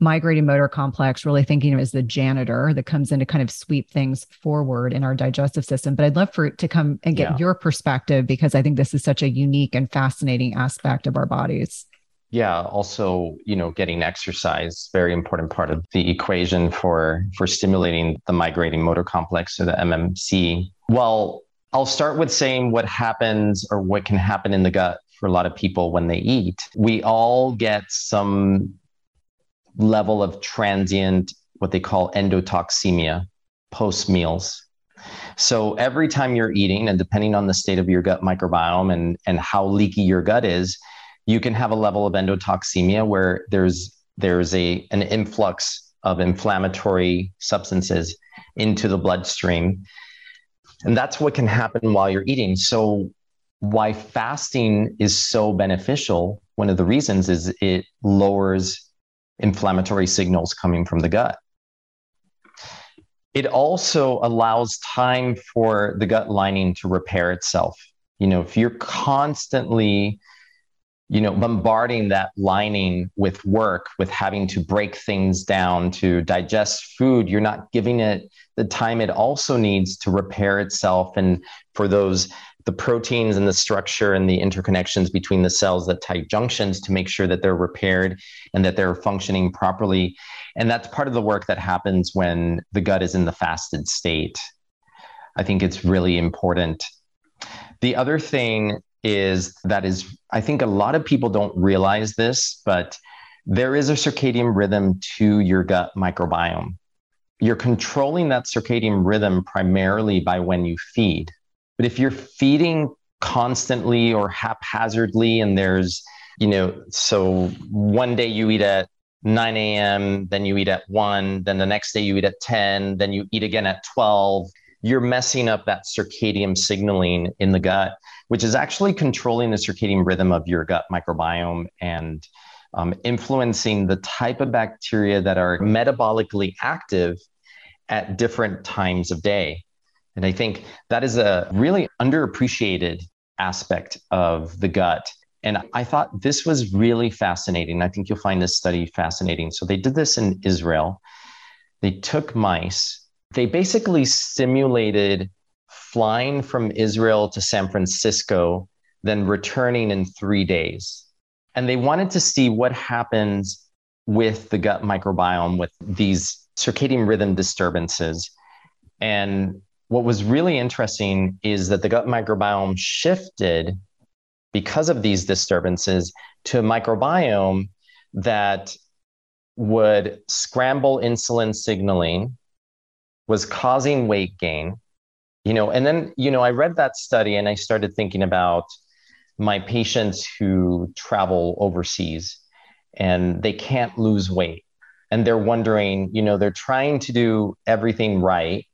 migrating motor complex, really thinking of as the janitor that comes in to kind of sweep things forward in our digestive system. But I'd love for it to come and get yeah. your perspective because I think this is such a unique and fascinating aspect of our bodies. Yeah, also, you know, getting exercise, very important part of the equation for for stimulating the migrating motor complex or the MMC. Well, I'll start with saying what happens or what can happen in the gut for a lot of people when they eat. We all get some level of transient, what they call endotoxemia post meals. So every time you're eating, and depending on the state of your gut microbiome and, and how leaky your gut is, you can have a level of endotoxemia where there's there's a an influx of inflammatory substances into the bloodstream. And that's what can happen while you're eating. So why fasting is so beneficial, one of the reasons is it lowers inflammatory signals coming from the gut. It also allows time for the gut lining to repair itself. You know, if you're constantly you know, bombarding that lining with work, with having to break things down to digest food, you're not giving it the time it also needs to repair itself and for those the proteins and the structure and the interconnections between the cells that tie junctions to make sure that they're repaired and that they're functioning properly. And that's part of the work that happens when the gut is in the fasted state. I think it's really important. The other thing is that is, I think a lot of people don't realize this, but there is a circadian rhythm to your gut microbiome. You're controlling that circadian rhythm primarily by when you feed. But if you're feeding constantly or haphazardly, and there's, you know, so one day you eat at 9 a.m., then you eat at 1, then the next day you eat at 10, then you eat again at 12, you're messing up that circadian signaling in the gut, which is actually controlling the circadian rhythm of your gut microbiome and um, influencing the type of bacteria that are metabolically active at different times of day. And I think that is a really underappreciated aspect of the gut. And I thought this was really fascinating. I think you'll find this study fascinating. So they did this in Israel. They took mice they basically simulated flying from Israel to San Francisco, then returning in three days. And they wanted to see what happens with the gut microbiome with these circadian rhythm disturbances. And what was really interesting is that the gut microbiome shifted because of these disturbances to a microbiome that would scramble insulin signaling was causing weight gain you know and then you know i read that study and i started thinking about my patients who travel overseas and they can't lose weight. And they're wondering you know they're trying to do everything right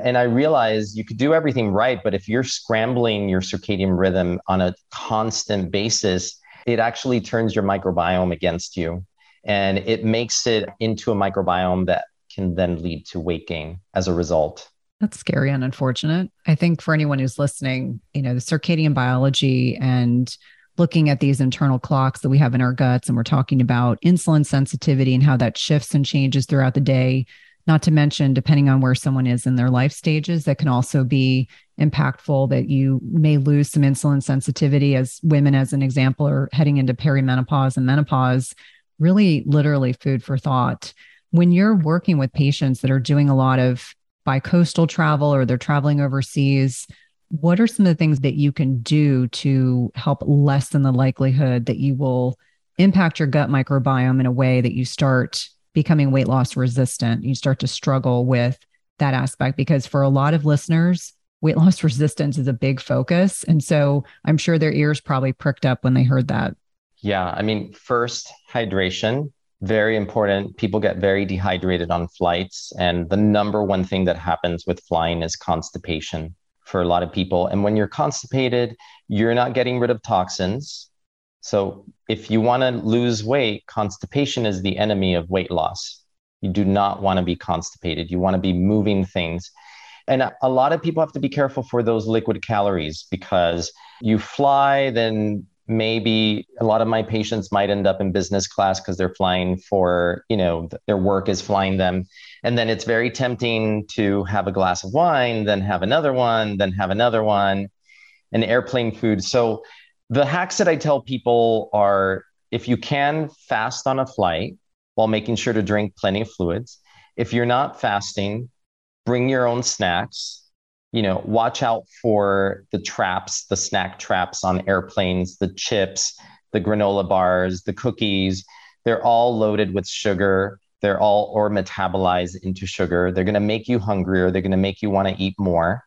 and i realized you could do everything right but if you're scrambling your circadian rhythm on a constant basis it actually turns your microbiome against you and it makes it into a microbiome that can then lead to weight gain as a result. That's scary and unfortunate. I think for anyone who's listening, you know, the circadian biology and looking at these internal clocks that we have in our guts, and we're talking about insulin sensitivity and how that shifts and changes throughout the day. Not to mention, depending on where someone is in their life stages, that can also be impactful that you may lose some insulin sensitivity as women, as an example, are heading into perimenopause and menopause. Really, literally, food for thought when you're working with patients that are doing a lot of bi-coastal travel or they're traveling overseas, what are some of the things that you can do to help lessen the likelihood that you will impact your gut microbiome in a way that you start becoming weight loss resistant? You start to struggle with that aspect because for a lot of listeners, weight loss resistance is a big focus. And so I'm sure their ears probably pricked up when they heard that. Yeah. I mean, first, hydration very important. People get very dehydrated on flights. And the number one thing that happens with flying is constipation for a lot of people. And when you're constipated, you're not getting rid of toxins. So if you want to lose weight, constipation is the enemy of weight loss. You do not want to be constipated. You want to be moving things. And a lot of people have to be careful for those liquid calories because you fly, then maybe a lot of my patients might end up in business class because they're flying for you know their work is flying them and then it's very tempting to have a glass of wine then have another one then have another one and airplane food so the hacks that i tell people are if you can fast on a flight while making sure to drink plenty of fluids if you're not fasting bring your own snacks you know, watch out for the traps, the snack traps on airplanes, the chips, the granola bars, the cookies. They're all loaded with sugar. They're all or metabolized into sugar. They're going to make you hungrier. They're going to make you want to eat more.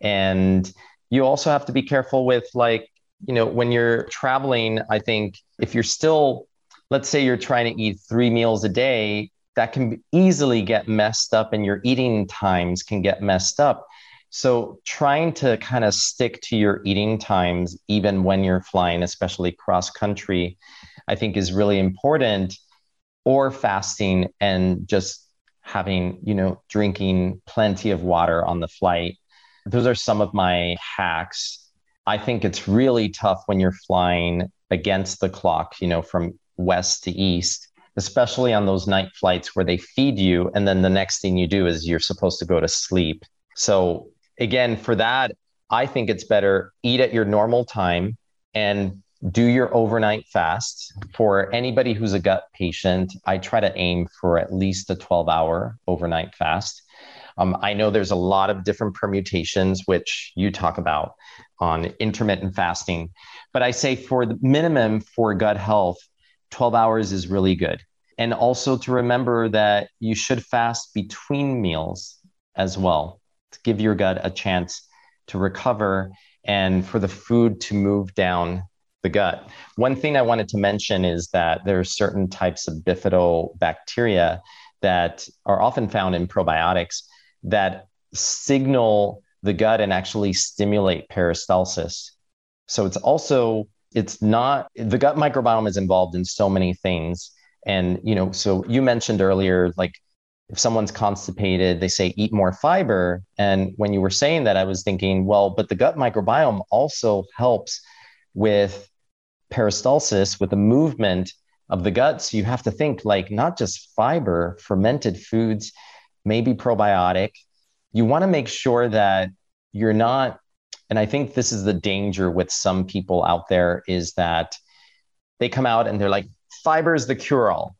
And you also have to be careful with like, you know, when you're traveling, I think if you're still, let's say you're trying to eat three meals a day, that can easily get messed up and your eating times can get messed up so trying to kind of stick to your eating times, even when you're flying, especially cross country, I think is really important. Or fasting and just having, you know, drinking plenty of water on the flight. Those are some of my hacks. I think it's really tough when you're flying against the clock, you know, from west to east, especially on those night flights where they feed you. And then the next thing you do is you're supposed to go to sleep. So, again, for that, I think it's better eat at your normal time and do your overnight fast. For anybody who's a gut patient, I try to aim for at least a 12 hour overnight fast. Um, I know there's a lot of different permutations, which you talk about on intermittent fasting. But I say for the minimum for gut health, 12 hours is really good. And also to remember that you should fast between meals as well to give your gut a chance to recover and for the food to move down the gut. One thing I wanted to mention is that there are certain types of bifidobacteria that are often found in probiotics that signal the gut and actually stimulate peristalsis. So it's also it's not the gut microbiome is involved in so many things. And you know so you mentioned earlier like if someone's constipated they say eat more fiber. And when you were saying that i was thinking well but the gut microbiome also helps with peristalsis with the movement of the gut so you have to think like not just fiber fermented foods maybe probiotic. You want to make sure that you're not and i think this is the danger with some people out there is that they come out and they're like fiber is the cure all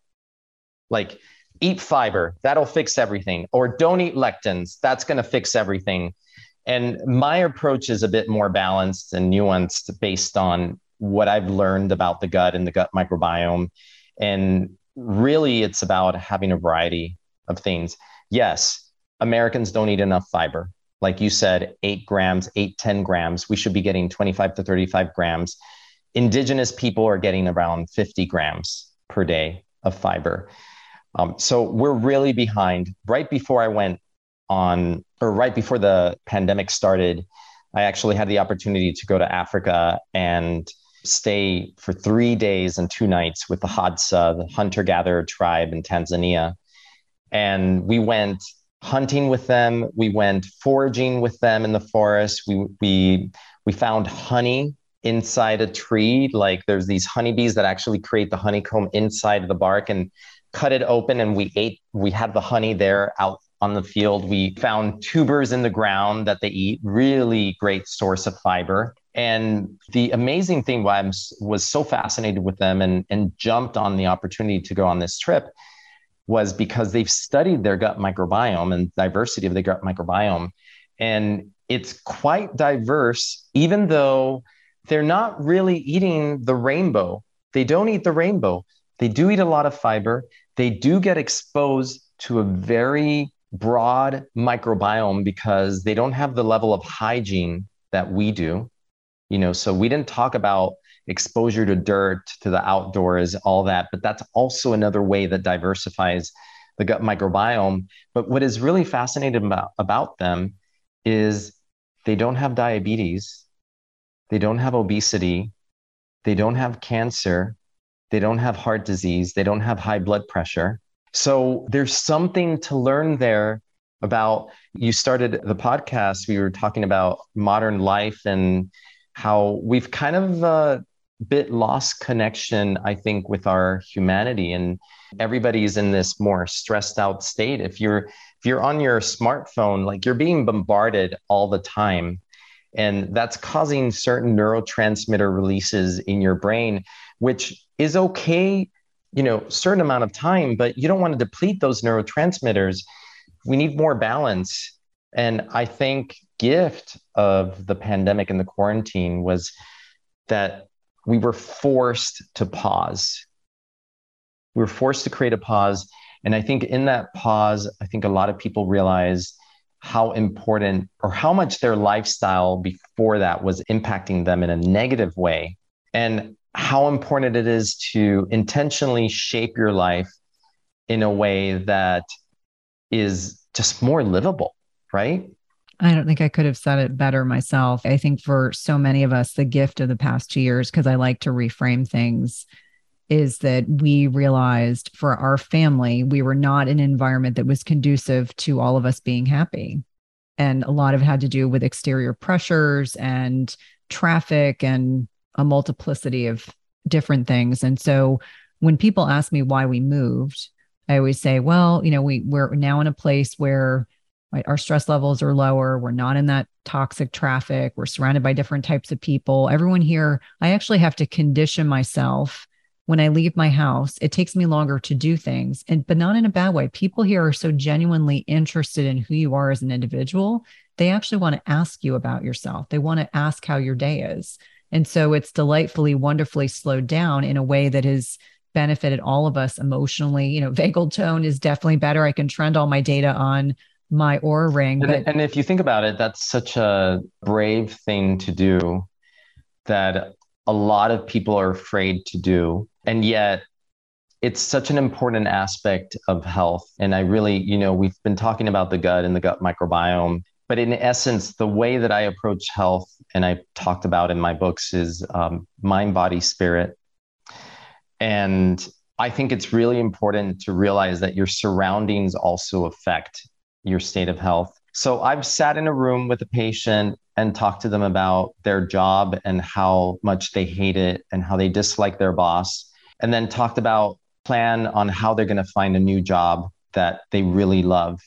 like eat fiber that'll fix everything or don't eat lectins that's going to fix everything. And my approach is a bit more balanced and nuanced based on what i've learned about the gut and the gut microbiome. And really it's about having a variety of things yes americans don't eat enough fiber like you said, eight grams, eight ten grams. We should be getting 25 to 35 grams. Indigenous people are getting around 50 grams per day of fiber. Um, so we're really behind. Right before I went on, or right before the pandemic started, I actually had the opportunity to go to Africa and stay for three days and two nights with the Hadza, the hunter gatherer tribe in Tanzania. And we went hunting with them. We went foraging with them in the forest. We we we found honey inside a tree. Like there's these honeybees that actually create the honeycomb inside the bark and cut it open and we ate we had the honey there out on the field. We found tubers in the ground that they eat, really great source of fiber. And the amazing thing why I was so fascinated with them and, and jumped on the opportunity to go on this trip was because they've studied their gut microbiome and diversity of the gut microbiome. And it's quite diverse, even though they're not really eating the rainbow. They don't eat the rainbow. They do eat a lot of fiber. They do get exposed to a very broad microbiome because they don't have the level of hygiene that we do. You know, so we didn't talk about exposure to dirt, to the outdoors, all that. But that's also another way that diversifies the gut microbiome. But what is really fascinating about, about them is they don't have diabetes, they don't have obesity, they don't have cancer, they don't have heart disease, they don't have high blood pressure. So there's something to learn there about you started the podcast we were talking about modern life and how we've kind of uh, bit lost connection, I think, with our humanity. And everybody's in this more stressed out state. If you're if you're on your smartphone, like you're being bombarded all the time. And that's causing certain neurotransmitter releases in your brain, which is okay, you know, certain amount of time, but you don't want to deplete those neurotransmitters. We need more balance. And I think gift of the pandemic and the quarantine was that we were forced to pause. We were forced to create a pause. And I think in that pause, I think a lot of people realized how important or how much their lifestyle before that was impacting them in a negative way. And how important it is to intentionally shape your life in a way that is just more livable, right? I don't think I could have said it better myself. I think for so many of us, the gift of the past two years, because I like to reframe things, is that we realized for our family, we were not in an environment that was conducive to all of us being happy. And a lot of it had to do with exterior pressures and traffic and a multiplicity of different things. And so when people ask me why we moved, I always say, well, you know, we we're now in a place where right, our stress levels are lower. We're not in that toxic traffic. We're surrounded by different types of people. Everyone here, I actually have to condition myself when I leave my house. It takes me longer to do things, and but not in a bad way. People here are so genuinely interested in who you are as an individual. They actually want to ask you about yourself. They want to ask how your day is. And so it's delightfully, wonderfully slowed down in a way that has benefited all of us emotionally. You know, vagal tone is definitely better. I can trend all my data on my Oura ring. But... And, and if you think about it, that's such a brave thing to do that a lot of people are afraid to do. And yet, it's such an important aspect of health. And I really, you know, we've been talking about the gut and the gut microbiome. But in essence, the way that I approach health, and I talked about in my books, is um, mind, body, spirit. And I think it's really important to realize that your surroundings also affect your state of health. So I've sat in a room with a patient and talked to them about their job and how much they hate it and how they dislike their boss, and then talked about plan on how they're going to find a new job that they really love.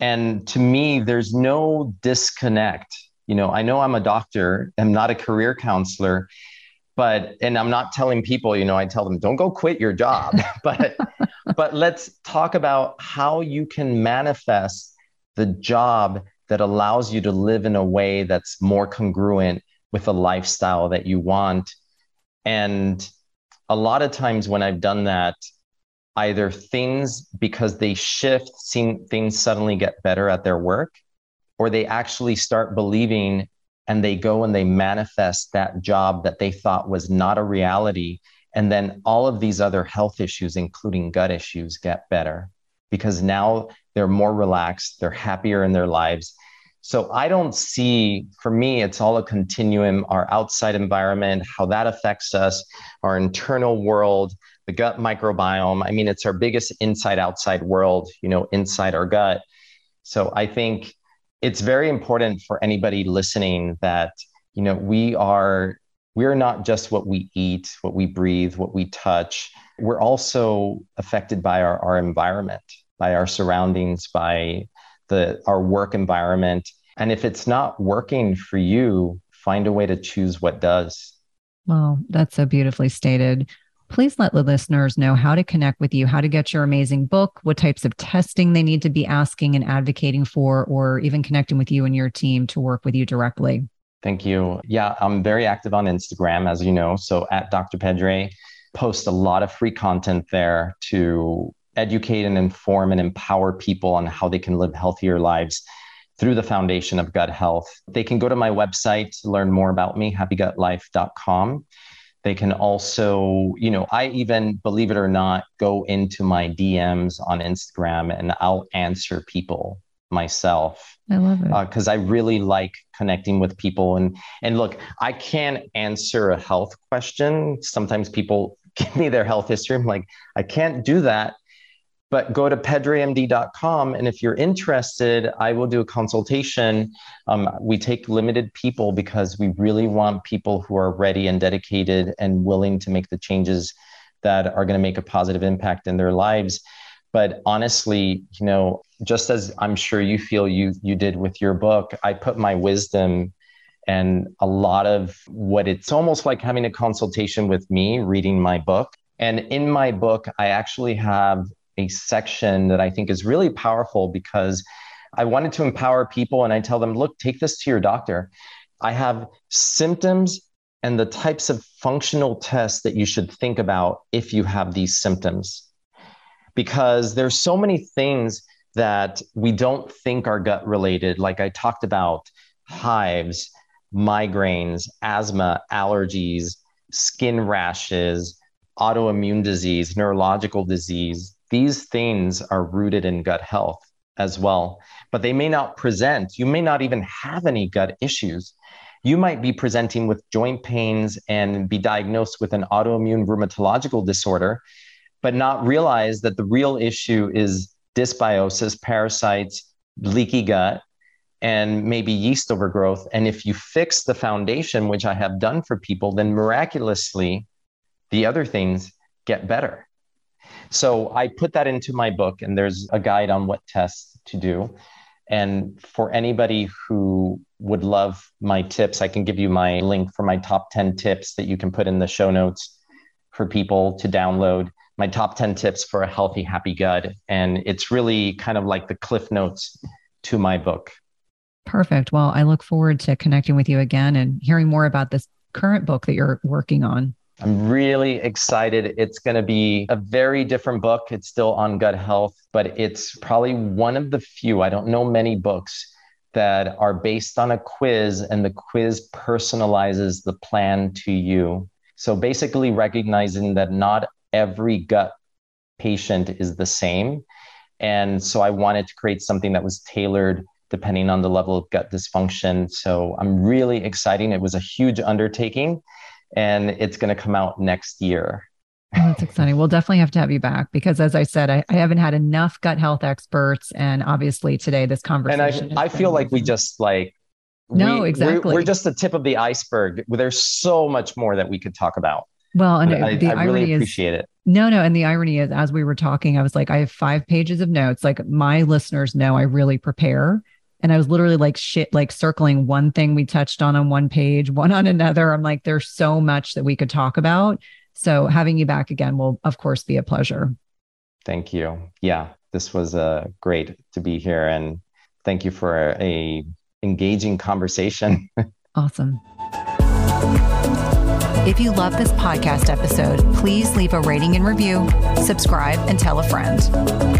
And to me, there's no disconnect. You know, I know I'm a doctor, I'm not a career counselor, but and i'm not telling people you know i tell them don't go quit your job. But but let's talk about how you can manifest the job that allows you to live in a way that's more congruent with the lifestyle that you want. And a lot of times when i've done that either things because they shift seem things suddenly get better at their work or they actually start believing and they go and they manifest that job that they thought was not a reality. And then all of these other health issues, including gut issues, get better because now they're more relaxed, they're happier in their lives. So I don't see, for me, it's all a continuum our outside environment, how that affects us, our internal world, the gut microbiome. I mean, it's our biggest inside outside world, you know, inside our gut. So I think it's very important for anybody listening that you know we are we're not just what we eat what we breathe what we touch. We're also affected by our, our environment by our surroundings by the our work environment. And if it's not working for you find a way to choose what does. Well that's so beautifully stated please let the listeners know how to connect with you, how to get your amazing book, what types of testing they need to be asking and advocating for, or even connecting with you and your team to work with you directly. Thank you. Yeah, I'm very active on Instagram, as you know. So at Dr. Pedre, post a lot of free content there to educate and inform and empower people on how they can live healthier lives through the foundation of gut health. They can go to my website to learn more about me, happygutlife.com. They can also, you know, I even, believe it or not, go into my DMs on Instagram and I'll answer people myself. I love it. Because uh, I really like connecting with people. And and look, I can't answer a health question. Sometimes people give me their health history. I'm like, I can't do that but go to pedremd.com and if you're interested i will do a consultation. Um, we take limited people because we really want people who are ready and dedicated and willing to make the changes that are going to make a positive impact in their lives. But honestly you know just as i'm sure you feel you you did with your book i put my wisdom and a lot of what it's almost like having a consultation with me reading my book. And in my book, I actually have a section that I think is really powerful because I wanted to empower people and I tell them, look, take this to your doctor. I have symptoms and the types of functional tests that you should think about if you have these symptoms. Because there's so many things that we don't think are gut related, like I talked about hives, migraines, asthma, allergies, skin rashes, autoimmune disease, neurological disease, these things are rooted in gut health as well, but they may not present. You may not even have any gut issues. You might be presenting with joint pains and be diagnosed with an autoimmune rheumatological disorder, but not realize that the real issue is dysbiosis, parasites, leaky gut. and maybe yeast overgrowth. And if you fix the foundation, which I have done for people, then miraculously the other things get better. So I put that into my book, and there's a guide on what tests to do. And for anybody who would love my tips, I can give you my link for my top 10 tips that you can put in the show notes for people to download. My top 10 tips for a healthy, happy gut. And it's really kind of like the cliff notes to my book. Perfect. Well, I look forward to connecting with you again and hearing more about this current book that you're working on. I'm really excited. It's going to be a very different book. It's still on gut health, but it's probably one of the few, I don't know many books that are based on a quiz and the quiz personalizes the plan to you. So basically, recognizing that not every gut patient is the same. And so I wanted to create something that was tailored depending on the level of gut dysfunction. So I'm really excited. It was a huge undertaking and it's going to come out next year. Oh, that's exciting. We'll definitely have to have you back because, as I said, I, I haven't had enough gut health experts, and obviously today this conversation. And I, I feel like we just like no, we, exactly. We're, we're, just the tip of the iceberg. There's so much more that we could talk about. Well, and I, the I irony really appreciate is, it. No, no, and the irony is, as we were talking, I was like, I have five pages of notes. Like my listeners know, I really prepare, and I was literally like shit, like circling one thing we touched on on one page, one on another. I'm like, there's so much that we could talk about. So having you back again will, of course, be a pleasure. Thank you. Yeah, this was uh, great to be here, and thank you for a, a engaging conversation. awesome. If you love this podcast episode, please leave a rating and review, subscribe, and tell a friend.